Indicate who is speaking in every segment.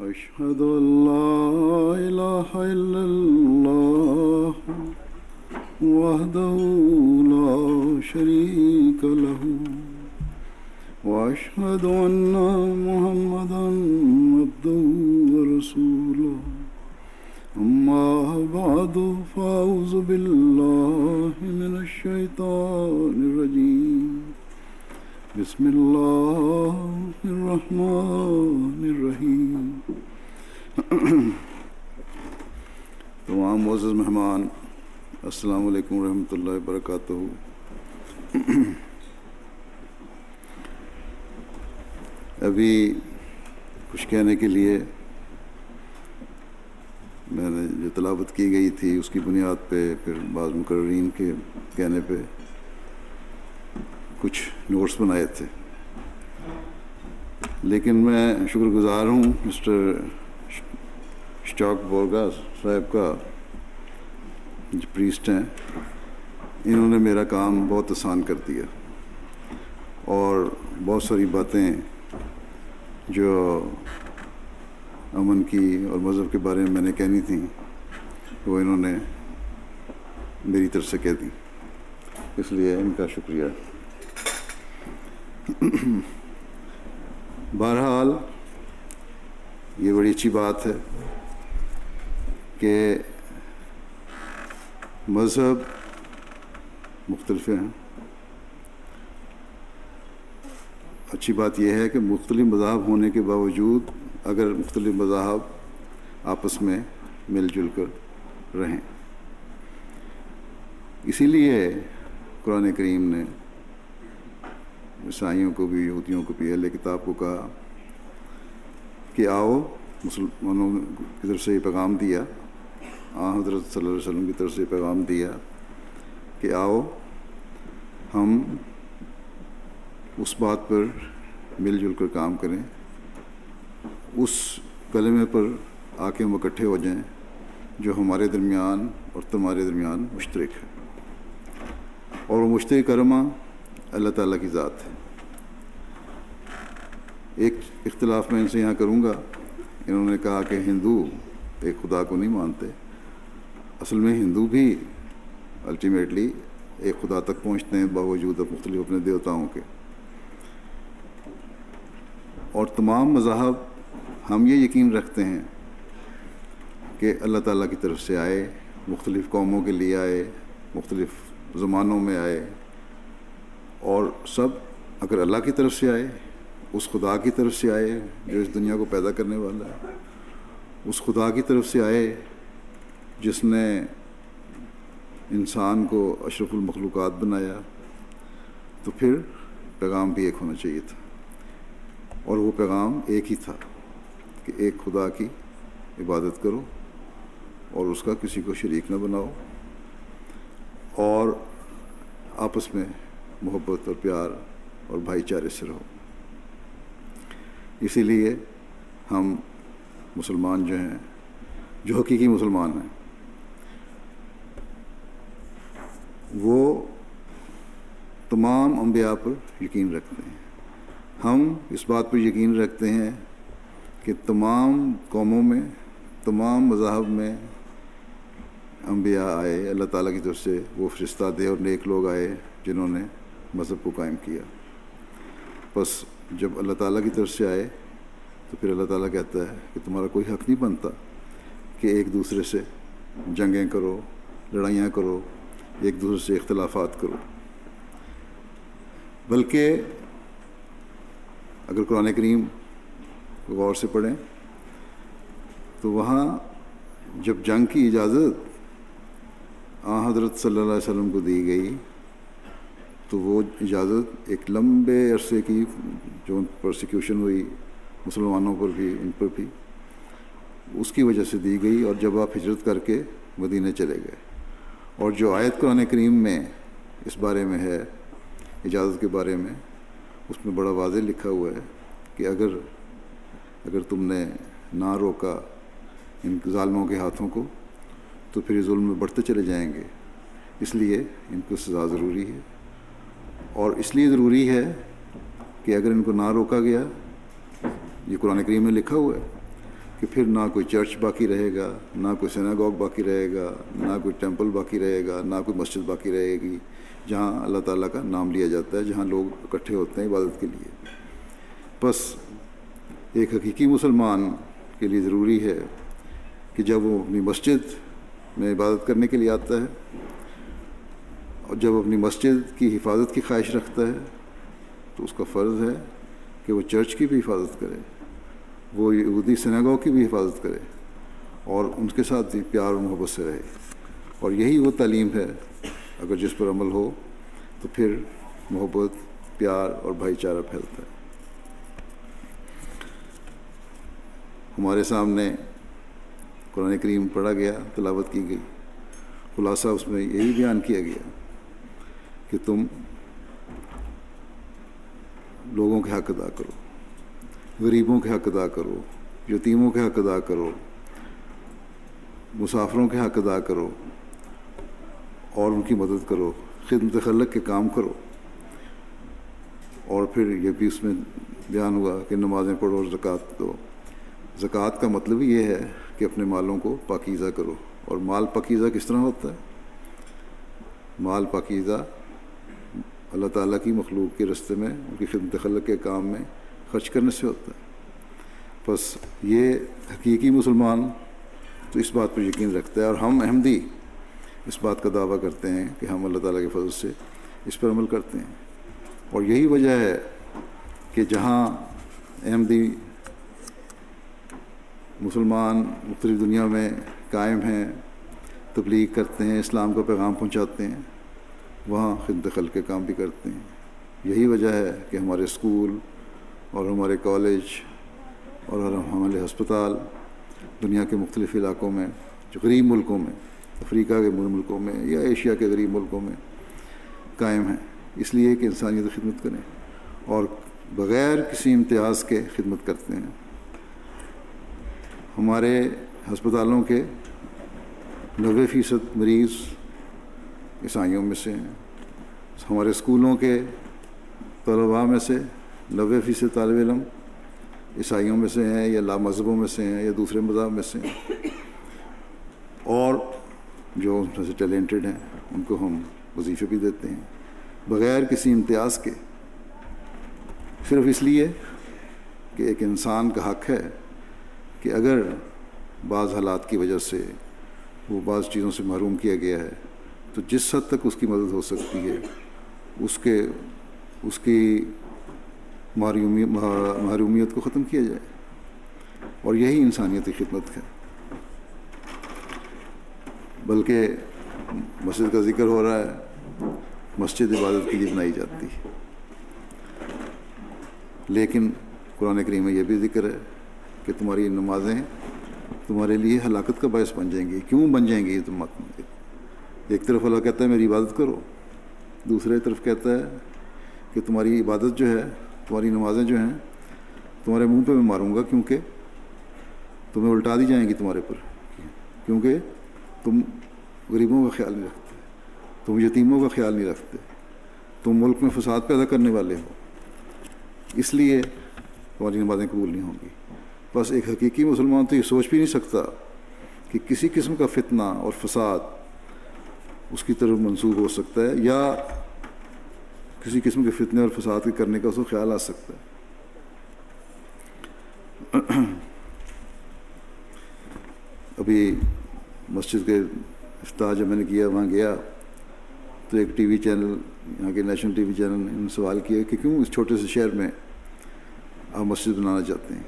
Speaker 1: أشهد أن لا إله إلا الله وحده لا شريك له وأشهد أن محمدا عبده ورسوله. أما بعد، فأعوذ بالله من الشيطان الرجيم. بسم الله الرحمن الرحیم۔ تمام معزز مہمان، السلام علیکم ورحمۃ اللہ وبرکاتہ۔ ابھی کچھ کہنے کے لیے میں نے جو تلاوت کی گئی تھی، اس کی بنیاد پہ، پھر بعض مقررین کے کہنے پہ کچھ نوٹس بنائے تھے۔ لیکن میں شکر گزار ہوں مسٹر اسٹاک بورگا صاحب کا، جو پریسٹ ہیں، انہوں نے میرا کام بہت آسان کر دیا۔ اور بہت ساری باتیں جو امن کی اور مذہب کے بارے میں میں نے کہنی تھیں، وہ انہوں نے میری طرف سے کہہ دی اس لیے ان کا شکریہ۔ بہرحال، یہ بڑی اچھی بات ہے کہ مذہب مختلف ہیں۔ اچھی بات یہ ہے کہ مختلف مذاہب ہونے کے باوجود اگر مختلف مذاہب آپس میں مل جل کر رہیں۔ اسی لیے قرآن کریم نے عیسائیوں کو بھی، یہودیوں کو بھی، اہل کتاب کو کہا کہ آؤ، مسلمانوں کی طرف سے یہ پیغام دیا۔ آ، حضرت صلی اللہ علیہ وسلم کی طرف سے یہ پیغام دیا کہ آؤ، ہم اس بات پر مل جل کر کام کریں۔ اس کلمے پر آ کے ہم اکٹھے ہو جائیں جو ہمارے درمیان اور تمہارے درمیان مشترک ہے۔ اور وہ مشترک کرما اللہ تعالیٰ کی ذات ہے۔ ایک اختلاف میں ان سے یہاں کروں گا۔ انہوں نے کہا کہ ہندو ایک خدا کو نہیں مانتے۔ اصل میں ہندو بھی الٹیمیٹلی ایک خدا تک پہنچتے ہیں، باوجود مختلف اپنے دیوتاؤں کے۔ اور تمام مذاہب ہم یہ یقین رکھتے ہیں کہ اللہ تعالیٰ کی طرف سے آئے، مختلف قوموں کے لیے آئے، مختلف زمانوں میں آئے۔ اور سب اگر اللہ کی طرف سے آئے اس خدا کی طرف سے آئے جو اس دنیا کو پیدا کرنے والا ہے۔ اس خدا کی طرف سے آئے جس نے انسان کو اشرف المخلوقات بنایا، تو پھر پیغام بھی ایک ہونا چاہیے تھا۔ اور وہ پیغام ایک ہی تھا کہ ایک خدا کی عبادت کرو اور اس کا کسی کو شریک نہ بناؤ۔ اور آپس میں محبت اور پیار اور بھائی چارے سے رہو۔ اسی لیے ہم مسلمان جو ہیں، جو حقیقی مسلمان ہیں، وہ تمام انبیاء پر یقین رکھتے ہیں۔ ہم اس بات پر یقین رکھتے ہیں کہ تمام قوموں میں، تمام مذاہب میں انبیاء آئے، اللہ تعالیٰ کی طرف سے وہ فرشتہ دے اور نیک لوگ آئے جنہوں نے مذہب کو قائم کیا۔ بس جب اللہ تعالیٰ کی طرف سے آئے تو پھر اللہ تعالیٰ کہتا ہے کہ تمہارا کوئی حق نہیں بنتا کہ ایک دوسرے سے جنگیں کرو، لڑائیاں کرو، ایک دوسرے سے اختلافات کرو۔ بلکہ اگر قرآن کریم غور سے پڑھیں تو وہاں جب جنگ کی اجازت آ حضرت صلی اللہ علیہ وسلم کو دی گئی تو وہ اجازت ایک لمبے عرصے کی جو پرسیکیوشن ہوئی، مسلمانوں پر بھی، ان پر بھی، اس کی وجہ سے دی گئی اور جب آپ ہجرت کر کے مدینہ چلے گئے۔ اور جو آیت قرآن کریم میں اس بارے میں ہے، اجازت کے بارے میں، اس میں بڑا واضح لکھا ہوا ہے کہ اگر اگر تم نے نہ روکا ان ظالموں کے ہاتھوں کو، تو پھر یہ ظلم میں بڑھتے چلے جائیں گے۔ اس لیے ان کو سزا ضروری ہے۔ اور اس لیے ضروری ہے کہ اگر ان کو نہ روکا گیا، یہ قرآن کریم میں لکھا ہوا ہے کہ پھر نہ کوئی چرچ باقی رہے گا، نہ کوئی سیناگوگ باقی رہے گا، نہ کوئی ٹیمپل باقی رہے گا، نہ کوئی مسجد باقی رہے گی، جہاں اللہ تعالیٰ کا نام لیا جاتا ہے، جہاں لوگ اکٹھے ہوتے ہیں عبادت کے لیے۔ بس ایک حقیقی مسلمان کے لیے ضروری ہے کہ جب وہ اپنی مسجد میں عبادت کرنے کے لیے آتا ہے اور جب اپنی مسجد کی حفاظت کی خواہش رکھتا ہے تو اس کا فرض ہے کہ وہ چرچ کی بھی حفاظت کرے، وہ یہودی سنگاؤ کی بھی حفاظت کرے اور ان کے ساتھ بھی پیار و محبت سے رہے۔ اور یہی وہ تعلیم ہے، اگر جس پر عمل ہو تو پھر محبت، پیار اور بھائی چارہ پھیلتا ہے۔ ہمارے سامنے قرآن کریم پڑھا گیا، تلاوت کی گئی، خلاصہ اس میں یہی بیان کیا گیا کہ تم لوگوں کے حق ادا کرو، غریبوں کے حق ادا کرو، یتیموں کے حق ادا کرو، مسافروں کے حق ادا کرو، اور ان کی مدد کرو، خدمت خلق کے کام کرو۔ اور پھر یہ بھی اس میں بیان ہوا کہ نمازیں پڑھو اور زکوٰۃ دو۔ زکوٰۃ کا مطلب یہ ہے کہ اپنے مالوں کو پاکیزہ کرو۔ اور مال پاکیزہ کس طرح ہوتا ہے؟ مال پاکیزہ اللہ تعالیٰ کی مخلوق کے رستے میں، ان کی خدمت خلق کے کام میں خرچ کرنے سے ہوتا ہے۔ بس یہ حقیقی مسلمان تو اس بات پر یقین رکھتا ہے اور ہم احمدی اس بات کا دعویٰ کرتے ہیں کہ ہم اللہ تعالیٰ کے فضل سے اس پر عمل کرتے ہیں۔ اور یہی وجہ ہے کہ جہاں احمدی مسلمان مختلف دنیا میں قائم ہیں، تبلیغ کرتے ہیں، اسلام کا پیغام پہنچاتے ہیں وہاں خدمت خل کے کام بھی کرتے ہیں۔ یہی وجہ ہے کہ ہمارے اسکول اور ہمارے کالج اور ہمارے ہسپتال دنیا کے مختلف علاقوں میں، جو غریب ملکوں میں، افریقہ کے ملکوں میں یا ایشیا کے غریب ملکوں میں قائم ہیں۔ اس لیے کہ انسانیت خدمت کریں اور بغیر کسی امتیاز کے خدمت کرتے ہیں۔ ہمارے ہسپتالوں کے نوے فیصد مریض عیسائیوں میں سے ہیں ہمارے اسکولوں کے طلباء میں سے، نوے فیصد طالب علم عیسائیوں میں سے ہیں یا لا مذہبوں میں سے ہیں یا دوسرے مذہب میں سے ہیں۔ اور جو ان میں سے ٹیلنٹڈ ہیں، ان کو ہم وظیفے بھی دیتے ہیں، بغیر کسی امتیاز کے۔ صرف اس لیے کہ ایک انسان کا حق ہے کہ اگر بعض حالات کی وجہ سے وہ بعض چیزوں سے محروم کیا گیا ہے تو جس حد تک اس کی مدد ہو سکتی ہے، اس کے، اس کی محرومیت کو ختم کیا جائے۔ اور یہی انسانیتی خدمت ہے۔ بلکہ مسجد کا ذکر ہو رہا ہے، مسجد عبادت کے لیے بنائی جاتی ہے۔ لیکن قرآن کریم میں یہ بھی ذکر ہے کہ تمہاری نمازیں تمہارے لیے ہلاکت کا باعث بن جائیں گی۔ کیوں بن جائیں گی یہ تم ایک طرف اللہ کہتا ہے میری عبادت کرو، دوسرے طرف کہتا ہے کہ تمہاری عبادت جو ہے، تمہاری نمازیں جو ہیں، تمہارے منہ پہ میں ماروں گا کیونکہ تمہیں الٹا دی جائیں گی تمہارے پر۔ کیونکہ تم غریبوں کا خیال نہیں رکھتے، تم یتیموں کا خیال نہیں رکھتے، تم ملک میں فساد پیدا کرنے والے ہو۔ اس لیے تمہاری نمازیں قبول نہیں ہوں گی۔ بس ایک حقیقی مسلمان تو یہ سوچ بھی نہیں سکتا کہ کسی قسم کا فتنہ اور فساد اس کی طرف منسوخ ہو سکتا ہے یا کسی قسم کے فتنے اور فساد کے کرنے کا اس کو خیال آ سکتا ہے۔ ابھی مسجد کے افتاح جب میں نے کیا، وہاں گیا تو ایک ٹی وی چینل، یہاں کے نیشنل ٹی وی چینل نے سوال کیا کہ کیوں اس چھوٹے سے شہر میں آپ مسجد بنانا چاہتے ہیں؟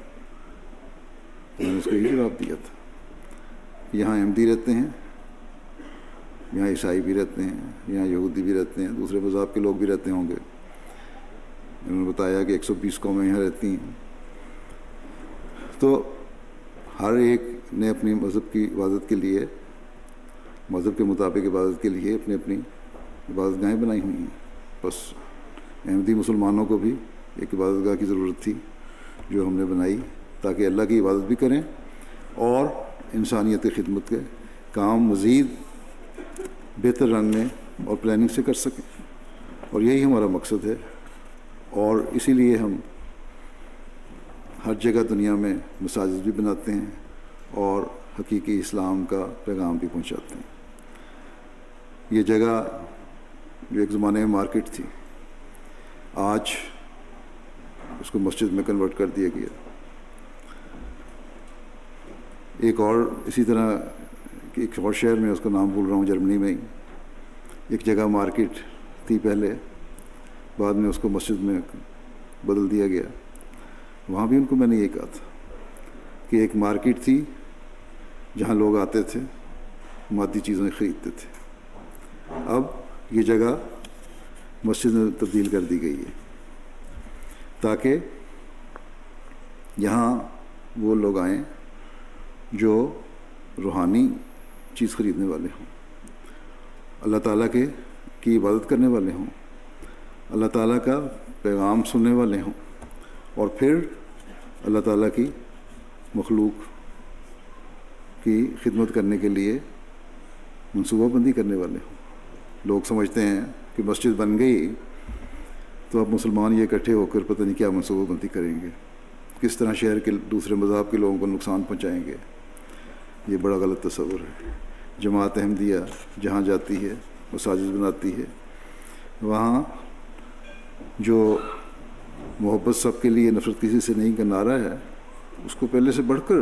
Speaker 1: تو میں نے اس کو یہی جواب دیا تھا۔ یہاں احمدی رہتے ہیں یہاں عیسائی بھی رہتے ہیں، یہاں یہودی بھی رہتے ہیں، دوسرے مذہب کے لوگ بھی رہتے ہوں گے۔ انہوں نے بتایا کہ ایک سو بیس قومیں یہاں رہتی ہیں۔ تو ہر ایک نے اپنی مذہب کی عبادت کے لیے، مذہب کے مطابق عبادت کے لیے اپنی اپنی عبادت گاہیں بنائی ہوئی ہیں۔ بس احمدی مسلمانوں کو بھی ایک عبادت گاہ کی ضرورت تھی جو ہم نے بنائی تاکہ اللہ کی عبادت بھی کریں اور انسانیت خدمت کے کام مزید بہتر رنگ میں اور پلاننگ سے کر سکیں۔ اور یہی ہمارا مقصد ہے۔ اور اسی لیے ہم ہر جگہ دنیا میں مساجد بھی بناتے ہیں اور حقیقی اسلام کا پیغام بھی پہنچاتے ہیں۔ یہ جگہ جو ایک زمانے میں مارکیٹ تھی، آج اس کو مسجد میں کنورٹ کر دیا گیا۔ ایک اور اسی طرح ایک اور شہر میں اس کا نام بول رہا ہوں، جرمنی میں ہی۔ ایک جگہ مارکیٹ تھی پہلے، بعد میں اس کو مسجد میں بدل دیا گیا۔ وہاں بھی ان کو میں نے یہ کہا تھا کہ ایک مارکیٹ تھی جہاں لوگ آتے تھے، مادی چیزیں خریدتے تھے۔ اب یہ جگہ مسجد میں تبدیل کر دی گئی ہے، تاکہ یہاں وہ لوگ آئیں جو روحانی چیز خریدنے والے ہوں۔ اللہ تعالیٰ کے کی عبادت کرنے والے ہوں۔ اللہ تعالیٰ کا پیغام سننے والے ہوں۔ اور پھر اللہ تعالیٰ کی مخلوق کی خدمت کرنے کے لیے منصوبہ بندی کرنے والے ہوں۔ لوگ سمجھتے ہیں کہ مسجد بن گئی تو اب مسلمان یہ اکٹھے ہو کر پتہ نہیں کیا منصوبہ بندی کریں گے۔ کس طرح شہر کے دوسرے مذہب کے لوگوں کو نقصان پہنچائیں گے۔ یہ بڑا غلط تصور ہے۔ جماعت احمدیہ جہاں جاتی ہے، مساجد بناتی ہے، وہاں جو محبت سب کے لیے نفرت کسی سے نہیں کا نعرہ ہے، اس کو پہلے سے بڑھ کر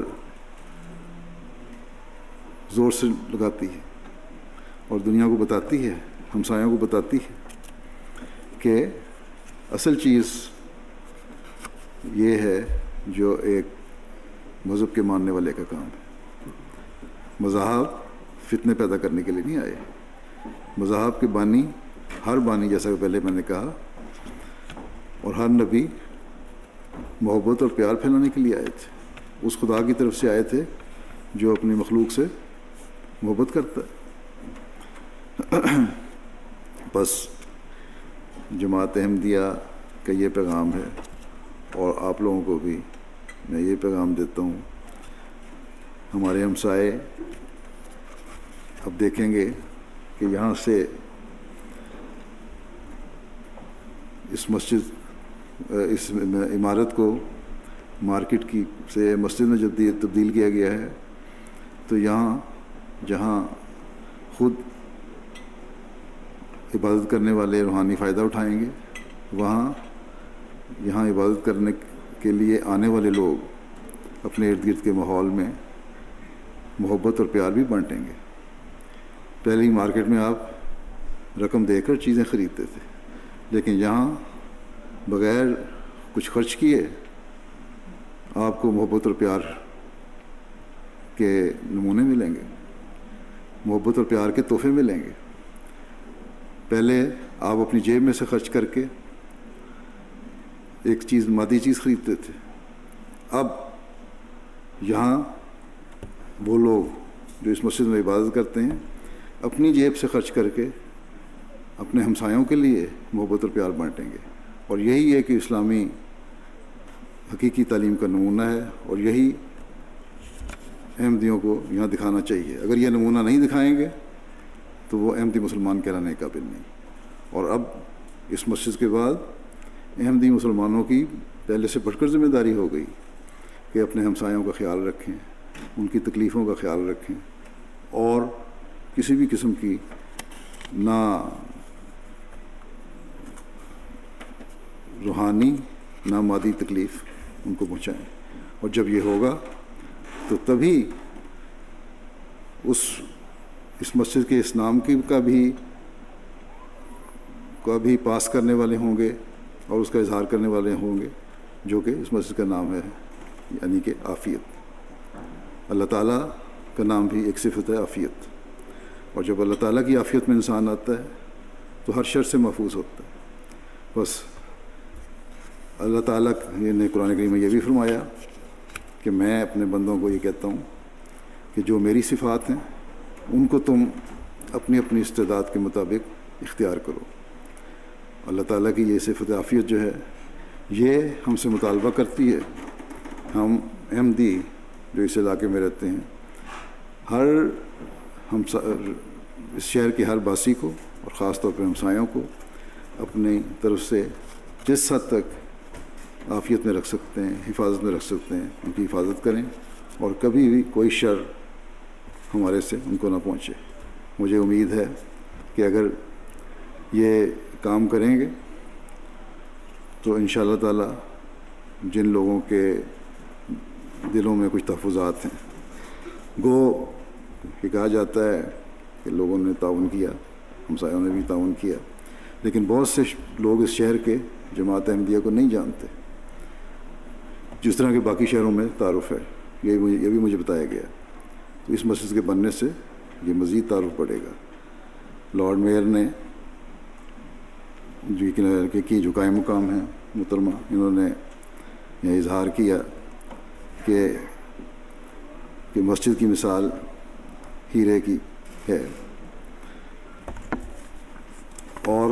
Speaker 1: زور سے لگاتی ہے۔ اور دنیا کو بتاتی ہے، ہمسایوں کو بتاتی ہے کہ اصل چیز یہ ہے جو ایک مذہب کے ماننے والے کا کام ہے۔ مذہب فتنے پیدا کرنے کے لیے نہیں آئے۔ مذہب کے بانی، ہر بانی جیسا کہ پہلے میں نے کہا، اور ہر نبی محبت اور پیار پھیلانے کے لیے آئے تھے۔ اس خدا کی طرف سے آئے تھے جو اپنی مخلوق سے محبت کرتا ہے۔ بس جماعت احمدیہ کا یہ پیغام ہے، اور آپ لوگوں کو بھی میں یہ پیغام دیتا ہوں ہمارے ہمسائے اب دیکھیں گے کہ یہاں سے اس مسجد، اس عمارت کو مارکیٹ کی سے مسجد میں جب تبدیل کیا گیا ہے، تو یہاں جہاں خود عبادت کرنے والے روحانی فائدہ اٹھائیں گے، وہاں یہاں عبادت کرنے کے لیے آنے والے لوگ اپنے ارد گرد کے ماحول میں محبت اور پیار بھی بانٹیں گے۔ پہلے ہی مارکیٹ میں آپ رقم دے کر چیزیں خریدتے تھے، لیکن یہاں بغیر کچھ خرچ کیے آپ کو محبت اور پیار کے نمونے ملیں گے، محبت اور پیار کے تحفے ملیں گے۔ پہلے آپ اپنی جیب میں سے خرچ کر کے ایک چیز، مادی چیز خریدتے تھے۔ اب یہاں وہ لوگ جو اس مسجد میں عبادت کرتے ہیں، اپنی جیب سے خرچ کر کے اپنے ہمسایوں کے لیے محبت اور پیار بانٹیں گے۔ اور یہی ہے کہ اسلامی حقیقی تعلیم کا نمونہ ہے اور یہی احمدیوں کو یہاں دکھانا چاہیے۔ اگر یہ نمونہ نہیں دکھائیں گے تو وہ احمدی مسلمان کہلانے قابل نہیں۔ اور اب اس مسجد کے بعد احمدی مسلمانوں کی پہلے سے بڑھ کر ذمہ داری ہو گئی کہ اپنے ہمسایوں کا خیال رکھیں۔ ان کی تکلیفوں کا خیال رکھیں اور کسی بھی قسم کی نہ روحانی نہ مادی تکلیف ان کو پہنچائیں۔ اور جب یہ ہوگا تو تبھی اس اس مسجد کے اس نام کی کا بھی کا بھی پاس کرنے والے ہوں گے اور اس کا اظہار کرنے والے ہوں گے جو کہ اس مسجد کا نام ہے یعنی کہ آفیت۔ اللہ تعالیٰ کا نام بھی ایک صفت ہے آفیت اور جب اللہ تعالیٰ کی آفیت میں انسان آتا ہے، تو ہر شر سے محفوظ ہوتا ہے۔ بس اللہ تعالیٰ نے قرآن کریم میں یہ بھی فرمایا کہ میں اپنے بندوں کو یہ کہتا ہوں کہ جو میری صفات ہیں، ان کو تم اپنی اپنی استعداد کے مطابق اختیار کرو۔ اللہ تعالیٰ کی یہ صفت عافیت جو ہے، یہ ہم سے مطالبہ کرتی ہے۔ ہم احمدی جو اس علاقے میں رہتے ہیں۔ ہر ہم اس شہر کے ہر باسی کو اور خاص طور پہ ہمسایوں کو اپنی طرف سے جس حد تک عافیت میں رکھ سکتے ہیں، حفاظت میں رکھ سکتے ہیں، ان کی حفاظت کریں اور کبھی بھی کوئی شر ہمارے سے ان کو نہ پہنچے۔ مجھے امید ہے کہ اگر یہ کام کریں گے تو ان شاء اللہ تعالیٰ جن لوگوں کے دلوں میں کچھ تحفظات ہیں۔ گو، یہ کہا جاتا ہے کہ لوگوں نے تعاون کیا ہمسایوں نے بھی تعاون کیا۔ لیکن بہت سے لوگ اس شہر کے جماعت احمدیہ کو نہیں جانتے۔ جس طرح کے باقی شہروں میں تعارف ہے، یہ مجھے، یہ بھی مجھے بتایا گیا۔ تو اس مسجد کے بننے سے یہ مزید تعارف پڑے گا۔ لارڈ میئر نے جو کی، جو قائم مقام ہیں محترمہ، انہوں نے یہ اظہار کیا۔ کہ کہ مسجد کی مثال ہیرے کی ہے۔ اور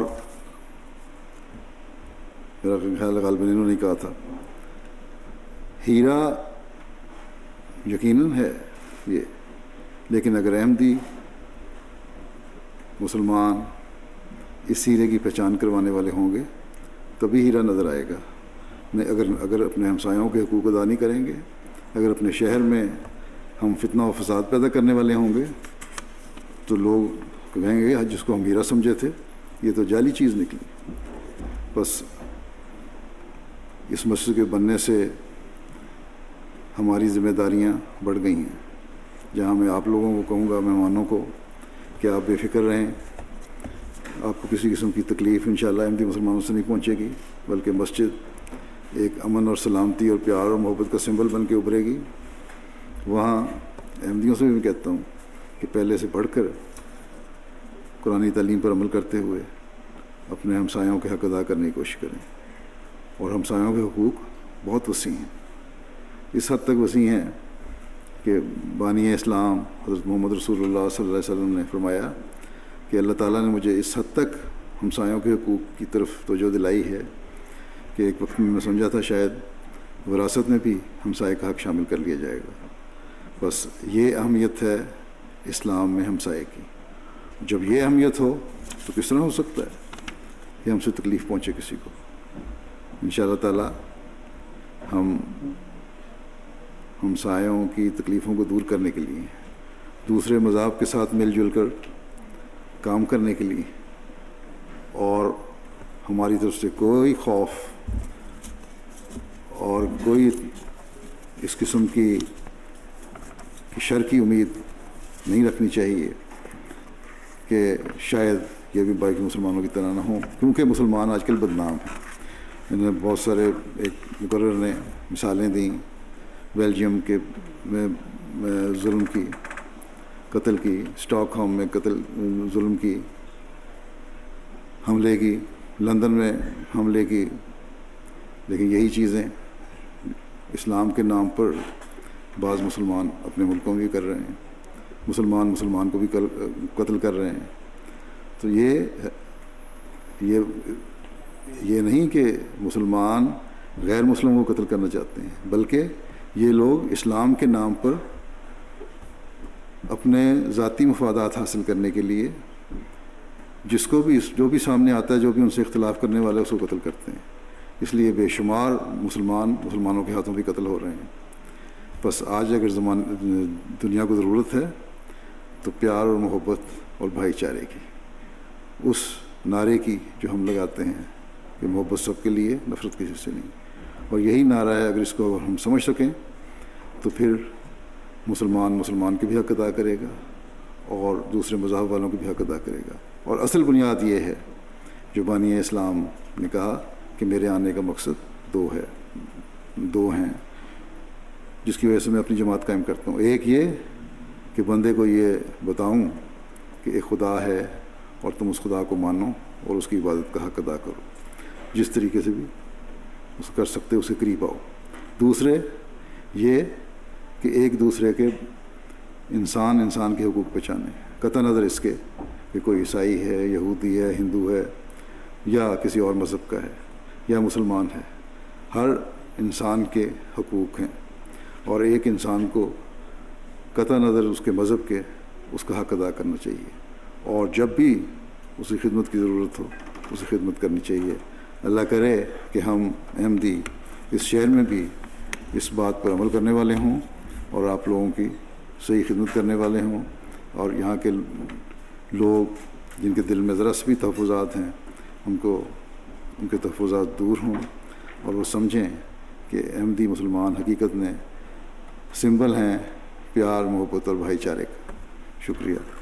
Speaker 1: میرا خیال غالباً انہوں نے کہا تھا۔ ہیرا یقیناً ہے یہ، لیکن اگر احمدی مسلمان اس ہیرے کی پہچان کروانے والے ہوں گے، تبھی ہیرا نظر آئے گا۔ نہیں، اگر اگر اپنے ہمسایوں کے حقوق ادا نہیں کریں گے اگر اپنے شہر میں ہم فتنہ و فساد پیدا کرنے والے ہوں گے، تو لوگ کہیں گے جس کو ہم ہیرا سمجھے تھے، یہ تو جعلی چیز نکلی۔ بس اس مسجد کے بننے سے ہماری ذمہ داریاں بڑھ گئی ہیں۔ جہاں میں آپ لوگوں کو کہوں گا، مہمانوں کو، کہ آپ بے فکر رہیں۔ آپ کو کسی قسم کی تکلیف انشاءاللہ احمدی مسلمانوں سے نہیں پہنچے گی، بلکہ مسجد ایک امن اور سلامتی اور پیار اور محبت کا سمبل بن کے ابھرے گی۔ وہاں احمدیوں سے بھی میں کہتا ہوں کہ پہلے سے پڑھ کر قرآن تعلیم پر عمل کرتے ہوئے اپنے ہمسایوں کے حق ادا کرنے کی کوشش کریں۔ اور ہمسایوں کے حقوق بہت وسیع ہیں۔ اس حد تک وسیع ہیں کہ بانی اسلام حضرت محمد رسول اللہ صلی اللہ علیہ وسلم نے فرمایا کہ اللہ تعالیٰ نے مجھے اس حد تک ہمسایوں کے حقوق کی طرف توجہ دلائی ہے۔ کہ ایک وقت میں میں سمجھا تھا شاید وراثت میں بھی ہمسائے کا حق شامل کر لیا جائے گا۔ بس یہ اہمیت ہے اسلام میں ہمسائے کی۔ جب یہ اہمیت ہو تو کس طرح ہو سکتا ہے؟ کہ ہم سے تکلیف پہنچے کسی کو۔ ان شاء اللہ تعالیٰ ہم ہمسایوں کی تکلیفوں کو دور کرنے کے لیے، دوسرے مذہب کے ساتھ مل جل کر کام کرنے کے لیے اور ہماری طرف سے کوئی خوف اور کوئی اس قسم کی شر کی امید نہیں رکھنی چاہیے کہ شاید یہ بھی باقی مسلمانوں کی طرح نہ ہوں، کیونکہ مسلمان آج کل بدنام ہیں۔ انہوں نے بہت سارے ایک مقرر نے مثالیں دیں، بیلجیم کے میں ظلم کی، قتل کی اسٹاک ہوم میں قتل، ظلم کی، حملے کی۔ لندن میں حملے کی، لیکن یہی چیزیں اسلام کے نام پر بعض مسلمان اپنے ملکوں میں بھی کر رہے ہیں، مسلمان مسلمان کو بھی قتل کر رہے ہیں۔ تو یہ یہ یہ نہیں کہ مسلمان غیر مسلموں کو قتل کرنا چاہتے ہیں، بلکہ یہ لوگ اسلام کے نام پر اپنے ذاتی مفادات حاصل کرنے کے لیے جس کو بھی جو بھی سامنے آتا ہے، جو بھی ان سے اختلاف کرنے والے، اس کو قتل کرتے ہیں۔ اس لیے بے شمار مسلمان مسلمانوں کے ہاتھوں بھی قتل ہو رہے ہیں۔ بس آج اگر زمان، دنیا کو ضرورت ہے، تو پیار اور محبت اور بھائی چارے کی۔ اس نعرے کی جو ہم لگاتے ہیں کہ محبت سب کے لیے، نفرت کسی سے نہیں۔ اور یہی نعرہ ہے، اگر اس کو ہم سمجھ سکیں، تو پھر مسلمان مسلمان کی بھی حق ادا کرے گا۔ اور دوسرے مذہب والوں کی بھی حق ادا کرے گا۔ اور اصل بنیاد یہ ہے، جو بانی اسلام نے کہا کہ میرے آنے کا مقصد دو ہے، دو ہیں، جس کی وجہ سے میں اپنی جماعت قائم کرتا ہوں۔ ایک یہ کہ بندے کو یہ بتاؤں کہ ایک خدا ہے اور تم اس خدا کو مانو اور اس کی عبادت کا حق ادا کرو۔ جس طریقے سے بھی اس کر سکتے اسے قریب آؤ۔ دوسرے یہ کہ ایک دوسرے کے انسان انسان کے حقوق پہچانے۔ قطع نظر اس کے کہ کوئی عیسائی ہے، یہودی ہے، ہندو ہے، یا کسی اور مذہب کا ہے، یا مسلمان ہے۔ ہر انسان کے حقوق ہیں۔ اور ایک انسان کو قطع نظر اس کے مذہب کے، اس کا حق ادا کرنا چاہیے۔ اور جب بھی اسی خدمت کی ضرورت ہو اسے خدمت کرنی چاہیے۔ اللہ کرے کہ ہم احمدی اس شہر میں بھی اس بات پر عمل کرنے والے ہوں اور آپ لوگوں کی صحیح خدمت کرنے والے ہوں اور یہاں کے لوگ جن کے دل میں ذرا بھی تحفظات ہیں، ان کو، ان کے تحفظات دور ہوں اور وہ سمجھیں کہ احمدی مسلمان حقیقت میں سمبل ہیں پیار، محبت اور بھائی چارے کا۔ شکریہ۔